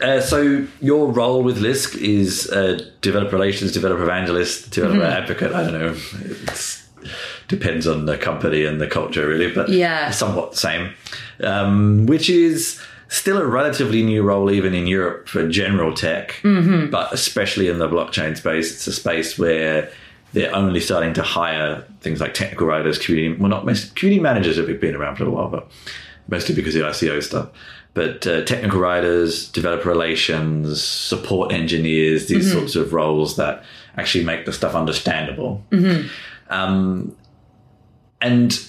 Uh, so your role with Lisk is uh, developer relations, developer evangelist, developer
Mm-hmm.
advocate. I don't know. It depends on the company and the culture, really, but
Yeah.
somewhat the same. Um, which is still a relatively new role, even in Europe for general tech,
Mm-hmm.
but especially in the blockchain space. It's a space where they're only starting to hire things like technical writers, community well, not most community managers have been around for a while, but mostly because of the ICO stuff. But uh, technical writers, developer relations, support engineers, these sorts of roles that actually make the stuff understandable. Um, and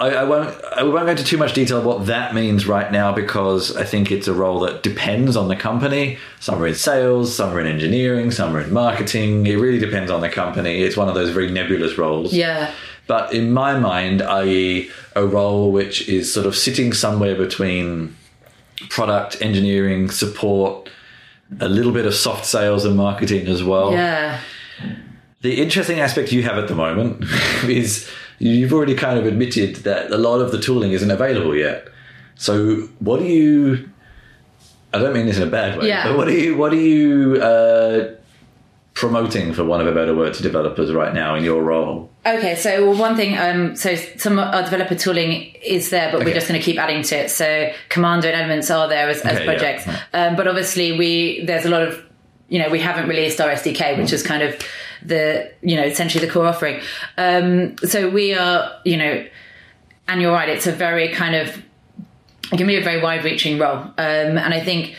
I, I won't I won't go into too much detail what that means right now because I think it's a role that depends on the company. Some are in sales, some are in engineering, some are in marketing. It really depends on the company. It's one of those very nebulous roles.
Yeah.
But in my mind, i.e., a role which is sort of sitting somewhere between product, engineering, support, a little bit of soft sales and marketing as well.
Yeah.
The interesting aspect you have at the moment is you've already kind of admitted that a lot of the tooling isn't available yet. So what do you? I don't mean this in a bad way.
Yeah.
But what are you? What are you uh, promoting, for want of a better word, to developers right now in your role?
Okay, so well, one thing, um, so some our developer tooling is there, but
Okay.
we're just going to keep adding to it. So Commander and Elements are there as, as
Okay, yeah.
projects, um, but obviously we there's a lot of you know we haven't released our SDK, which is kind of the you know essentially the core offering. Um, so we are you know, and you're right, it's a very kind of it can be a very wide-reaching role, um, and I think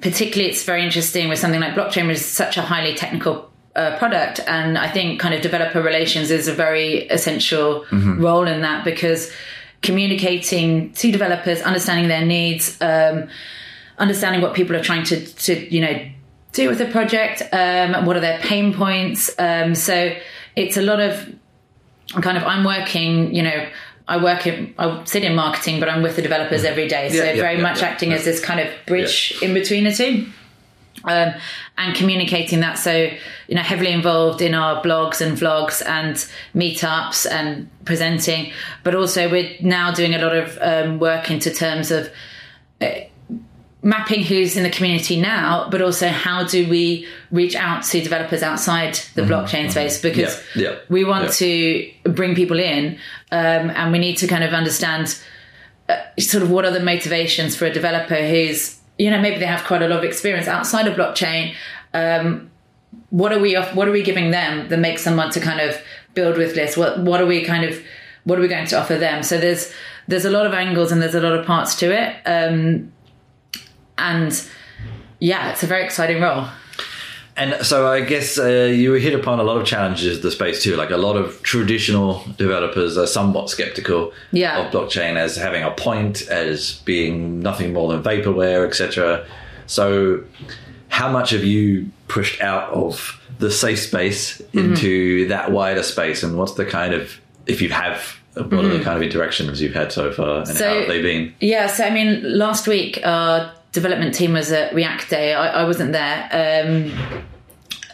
particularly it's very interesting with something like blockchain, which is such a highly technical uh, product. And I think kind of developer relations is a very essential role in that because communicating to developers, understanding their needs, um, understanding what people are trying to, to you know, do with the project, um, what are their pain points. Um, so it's a lot of kind of I'm working, you know, I work in, I sit in marketing, but I'm with the developers every day. So
Yeah, yeah,
very
yeah,
much acting as this kind of bridge in between the two. Um, and communicating that. So, you know, heavily involved in our blogs and vlogs and meetups and presenting, but also we're now doing a lot of um, work into terms of uh, mapping who's in the community now, but also how do we reach out to developers outside the blockchain space? Because
Mm-hmm. Yeah, yeah,
we want
yeah.
to bring people in um, and we need to kind of understand uh, sort of what are the motivations for a developer who's you know maybe they have quite a lot of experience outside of blockchain um, what are we off, what are we giving them that makes them want to kind of build with this? What what are we kind of what are we going to offer them? So there's there's a lot of angles and there's a lot of parts to it. Um, and yeah it's a very exciting role
And so I guess uh, you hit upon a lot of challenges in the space too. Like a lot of traditional developers are somewhat skeptical
Yeah.
of blockchain as having a point, as being nothing more than vaporware, etc. So, how much have you pushed out of the safe space
Mm-hmm.
into that wider space, and what's the kind of, if you have, what are the kind of interactions you've had so far, and
Mm-hmm. So-
how have they been?
Yeah, so I mean, last week our development team was at React Day. I, I wasn't there, um,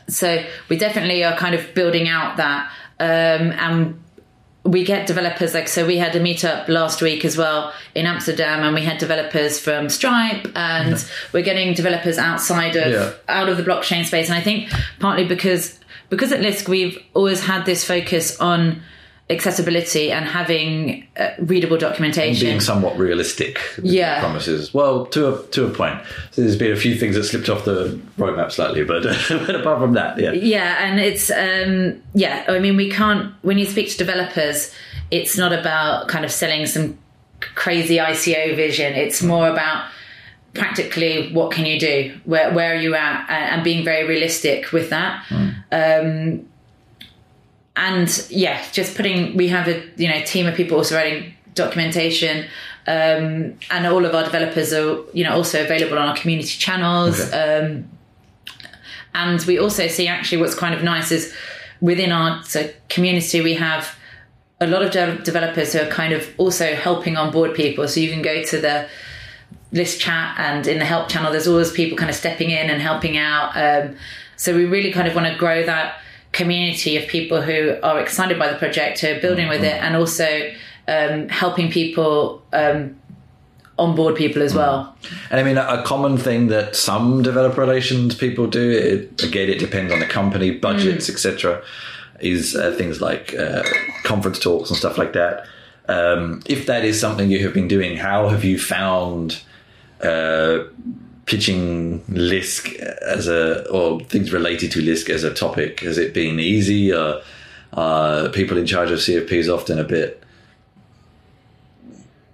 so we definitely are kind of building out that, um, and we get developers like so. We had a meetup last week as well in Amsterdam, and we had developers from Stripe, and we're getting developers outside of
Yeah.
out of the blockchain space. And I think partly because because at Lisk we've always had this focus on accessibility and having uh, readable documentation.
being somewhat realistic with
Yeah.
promises. Well, to a to a point. So there's been a few things that slipped off the roadmap slightly, but, but apart from that, yeah.
Yeah, and it's um yeah, I mean we can't when you speak to developers, it's not about kind of selling some crazy ICO vision. It's more about practically what can you do? Where where are you at? And, and being very realistic with that. Um and yeah, just putting we have a you know team of people also writing documentation um, and all of our developers are you know also available on our community channels
Okay.
um, and we also see actually what's kind of nice is within our so community we have a lot of de- developers who are kind of also helping onboard people so you can go to the Lisk chat and in the help channel there's always people kind of stepping in and helping out um, so we really kind of want to grow that community of people who are excited by the project who are building with it and also um, helping people um, onboard people as well.
And I mean, a common thing that some developer relations people do, it, again, it depends on the company, budgets, etc., is uh, things like uh, conference talks and stuff like that. Um, if that is something you have been doing, how have you found uh, pitching Lisk as a, or things related to Lisk as a topic? Has it been easy? Or are people in charge of CFPs often a bit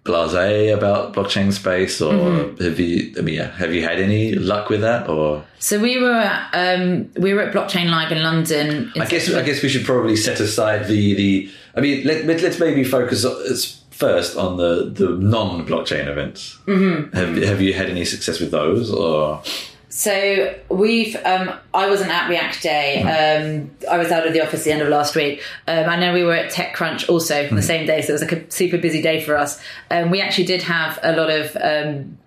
blase about blockchain space, or have you? I mean, yeah, have you had any luck with that? Or
So we were at, um, we were at Blockchain Live in London. in
I guess I guess we should probably set aside the the. I mean, let, let, us maybe focus first on the the non blockchain events. Mm-hmm. Have have you had any success with those, or
So we've. Um, I wasn't at React Day. Um, I was out of the office the end of last week. Um, I know we were at TechCrunch also on the same day, so it was like a super busy day for us. Um, we actually did have a lot of. Um,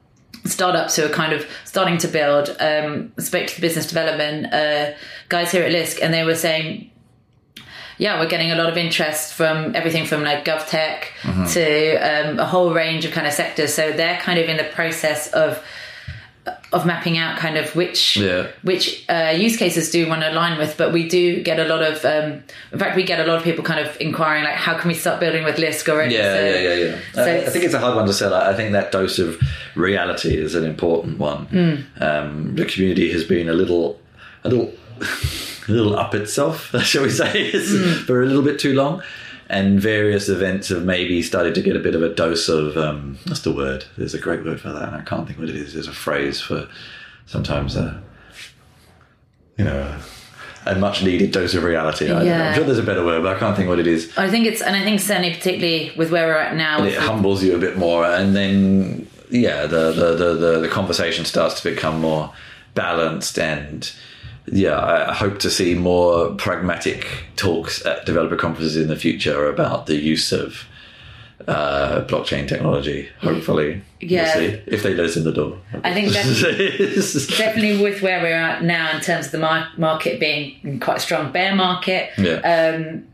startups who are kind of starting to build um, spoke to the business development uh, guys here at Lisk and they were saying yeah, we're getting a lot of interest from everything from like GovTech to um, a whole range of kind of sectors. So they're kind of in the process of of mapping out kind of which
Yeah.
which uh, use cases do you want to align with. But we do get a lot of, um, in fact, we get a lot of people kind of inquiring like, how can we start building with Lisk already?
Yeah,
So-
yeah, yeah, yeah.
so
Uh, I think it's a hard one to sell. I I think that dose of reality is an important one.
Hmm.
Um, the community has been a little, a little, a little up itself, shall we say,
Hmm.
for a little bit too long. And various events have maybe started to get a bit of a dose of um, what's the word? There's a great word for that, and I can't think what it is. There's a phrase for sometimes a, you know, a much needed dose of reality. I.
Yeah.
I'm sure there's a better word, but I can't think what it is.
I think it's, and I think certainly particularly with where we're at now,
it humbles you a bit more and then yeah the the, the, the, the conversation starts to become more balanced and yeah I- hope to see more pragmatic talks at developer conferences in the future about the use of uh, blockchain technology. Hopefully
Yeah.
we'll see. If they let us in the door.
I think that's- definitely with where we're at now in terms of the market being quite a strong bear market,
yeah.
um,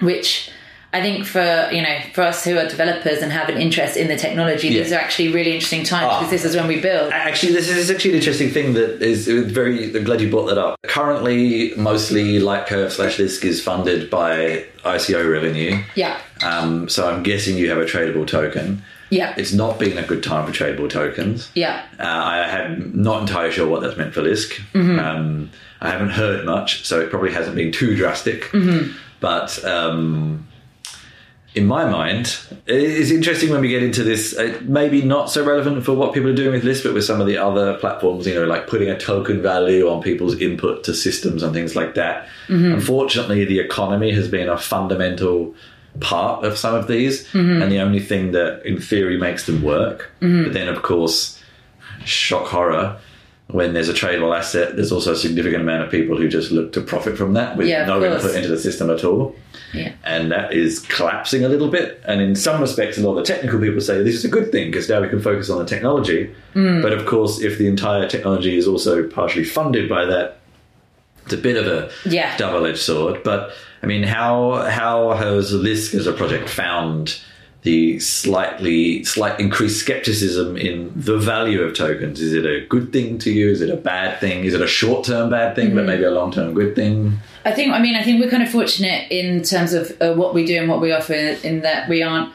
which I think for you know for us who are developers and have an interest in the technology, these are actually really interesting times
Ah.
because this is when we build.
Actually, this is actually an interesting thing that is very. I'm glad you brought that up. Currently, mostly Lightcurve slash Lisk is funded by ICO revenue.
Yeah,
Um, so I'm guessing you have a tradable token.
yeah,
It's not been a good time for tradable tokens.
yeah.
Uh, I am not entirely sure what that's meant for Lisk.
Mm-hmm.
Um, I haven't heard much, so it probably hasn't been too drastic.
Mm-hmm.
But um, in my mind, it's interesting when we get into this. Uh, maybe not so relevant for what people are doing with Lisk, but with some of the other platforms, you know, like putting a token value on people's input to systems and things like that.
Mm-hmm.
Unfortunately, the economy has been a fundamental part of some of these,
Mm-hmm.
and the only thing that, in theory, makes them work. But then, of course, shock horror. When there's a tradable asset, there's also a significant amount of people who just look to profit from that with
Yeah,
no
course.
input into the system at all
Yeah.
and that is collapsing a little bit. And in some respects, a lot of the technical people say this is a good thing because now we can focus on the technology.
Hmm.
But of course, if the entire technology is also partially funded by that, it's a bit of a
Yeah.
double-edged sword. But I mean, how how has Lisk as a project found the slightly slight increased skepticism in the value of tokens? Is it a good thing to you? Is it a bad thing? Is it a short-term bad thing,
Mm-hmm.
but maybe a long-term good thing?
I think. I mean, I think we're kind of fortunate in terms of uh, what we do and what we offer. In that we aren't.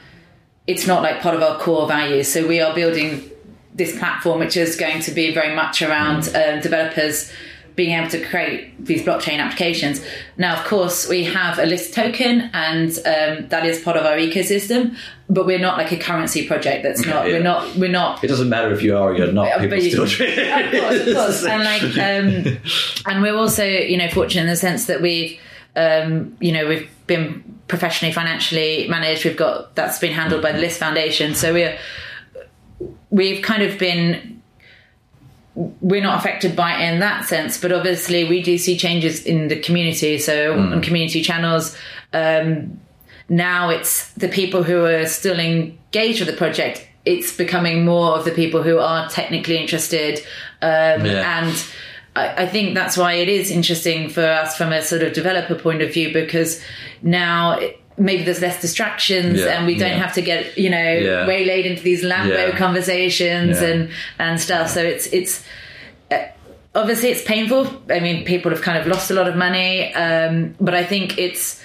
It's not like part of our core values. So we are building this platform, which is going to be very much around um, developers being able to create these blockchain applications. Now, of course, we have a Lisk token, and um, that is part of our ecosystem. But we're not like a currency project. That's not.
Yeah.
We're not. We're not
It doesn't matter if you are or you're not. People
but you-
still treat
of course, of course. and like, um, and we're also, you know, fortunate in the sense that we've, um, you know, we've been professionally, financially managed. We've got that's been handled by the Lisk Foundation, so we're we've kind of been. We're not affected by it in that sense, but obviously we do see changes in the community. So on community channels, um, now it's the people who are still engaged with the project. It's becoming more of the people who are technically interested, um,
Yeah.
and I, I think that's why it is interesting for us from a sort of developer point of view because now it, maybe there's less distractions
Yeah,
and we don't
yeah.
have to get you know
Yeah.
waylaid into these Lambo conversations and and stuff. So it's it's uh, obviously it's painful. I mean, people have kind of lost a lot of money, um, but I think it's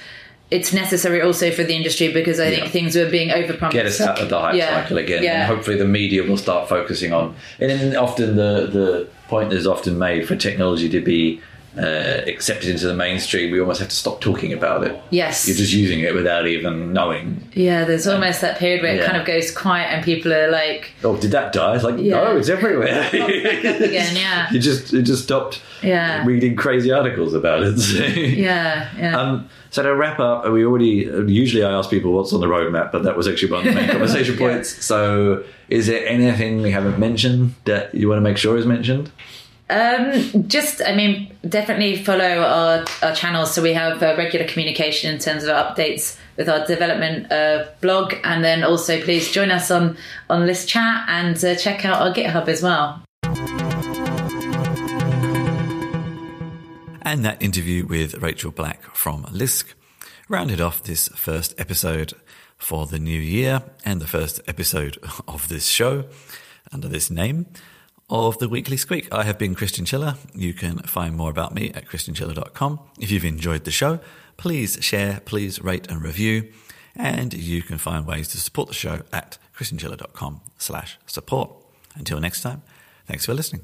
it's necessary also for the industry because I think things were being overpromised.
get us out of the hype cycle again, and hopefully the media will start focusing on. And often the the point is often made for technology to be uh, accepted into the mainstream. We almost have to stop talking about it.
Yes.
You're just using it without even knowing.
Yeah, there's almost that period where it kind of goes quiet and people are like,
Oh, did that die? It's like
Yeah.
no, it's everywhere.
again, yeah.
You just you just stopped
Yeah.
reading crazy articles about it. So.
yeah, yeah.
Um, so to wrap up, we already usually I ask people what's on the roadmap, but that was actually one of the main conversation
Yeah.
points. So, is there anything we haven't mentioned that you want to make sure is mentioned?
Um, just, I mean, definitely follow our, our channels. So we have uh, regular communication in terms of our updates with our development uh, blog, and then also please join us on on this chat and uh, check out our GitHub as well.
And that interview with Rachel Black from Lisk rounded off this first episode for the new year and the first episode of this show under this name of the Weekly Squeak. I have been Chris Chinchilla. You can find more about me at chrischinchilla.com. If you've enjoyed the show, please share, please rate and review. And you can find ways to support the show at chrischinchilla.com slash support. Until next time, thanks for listening.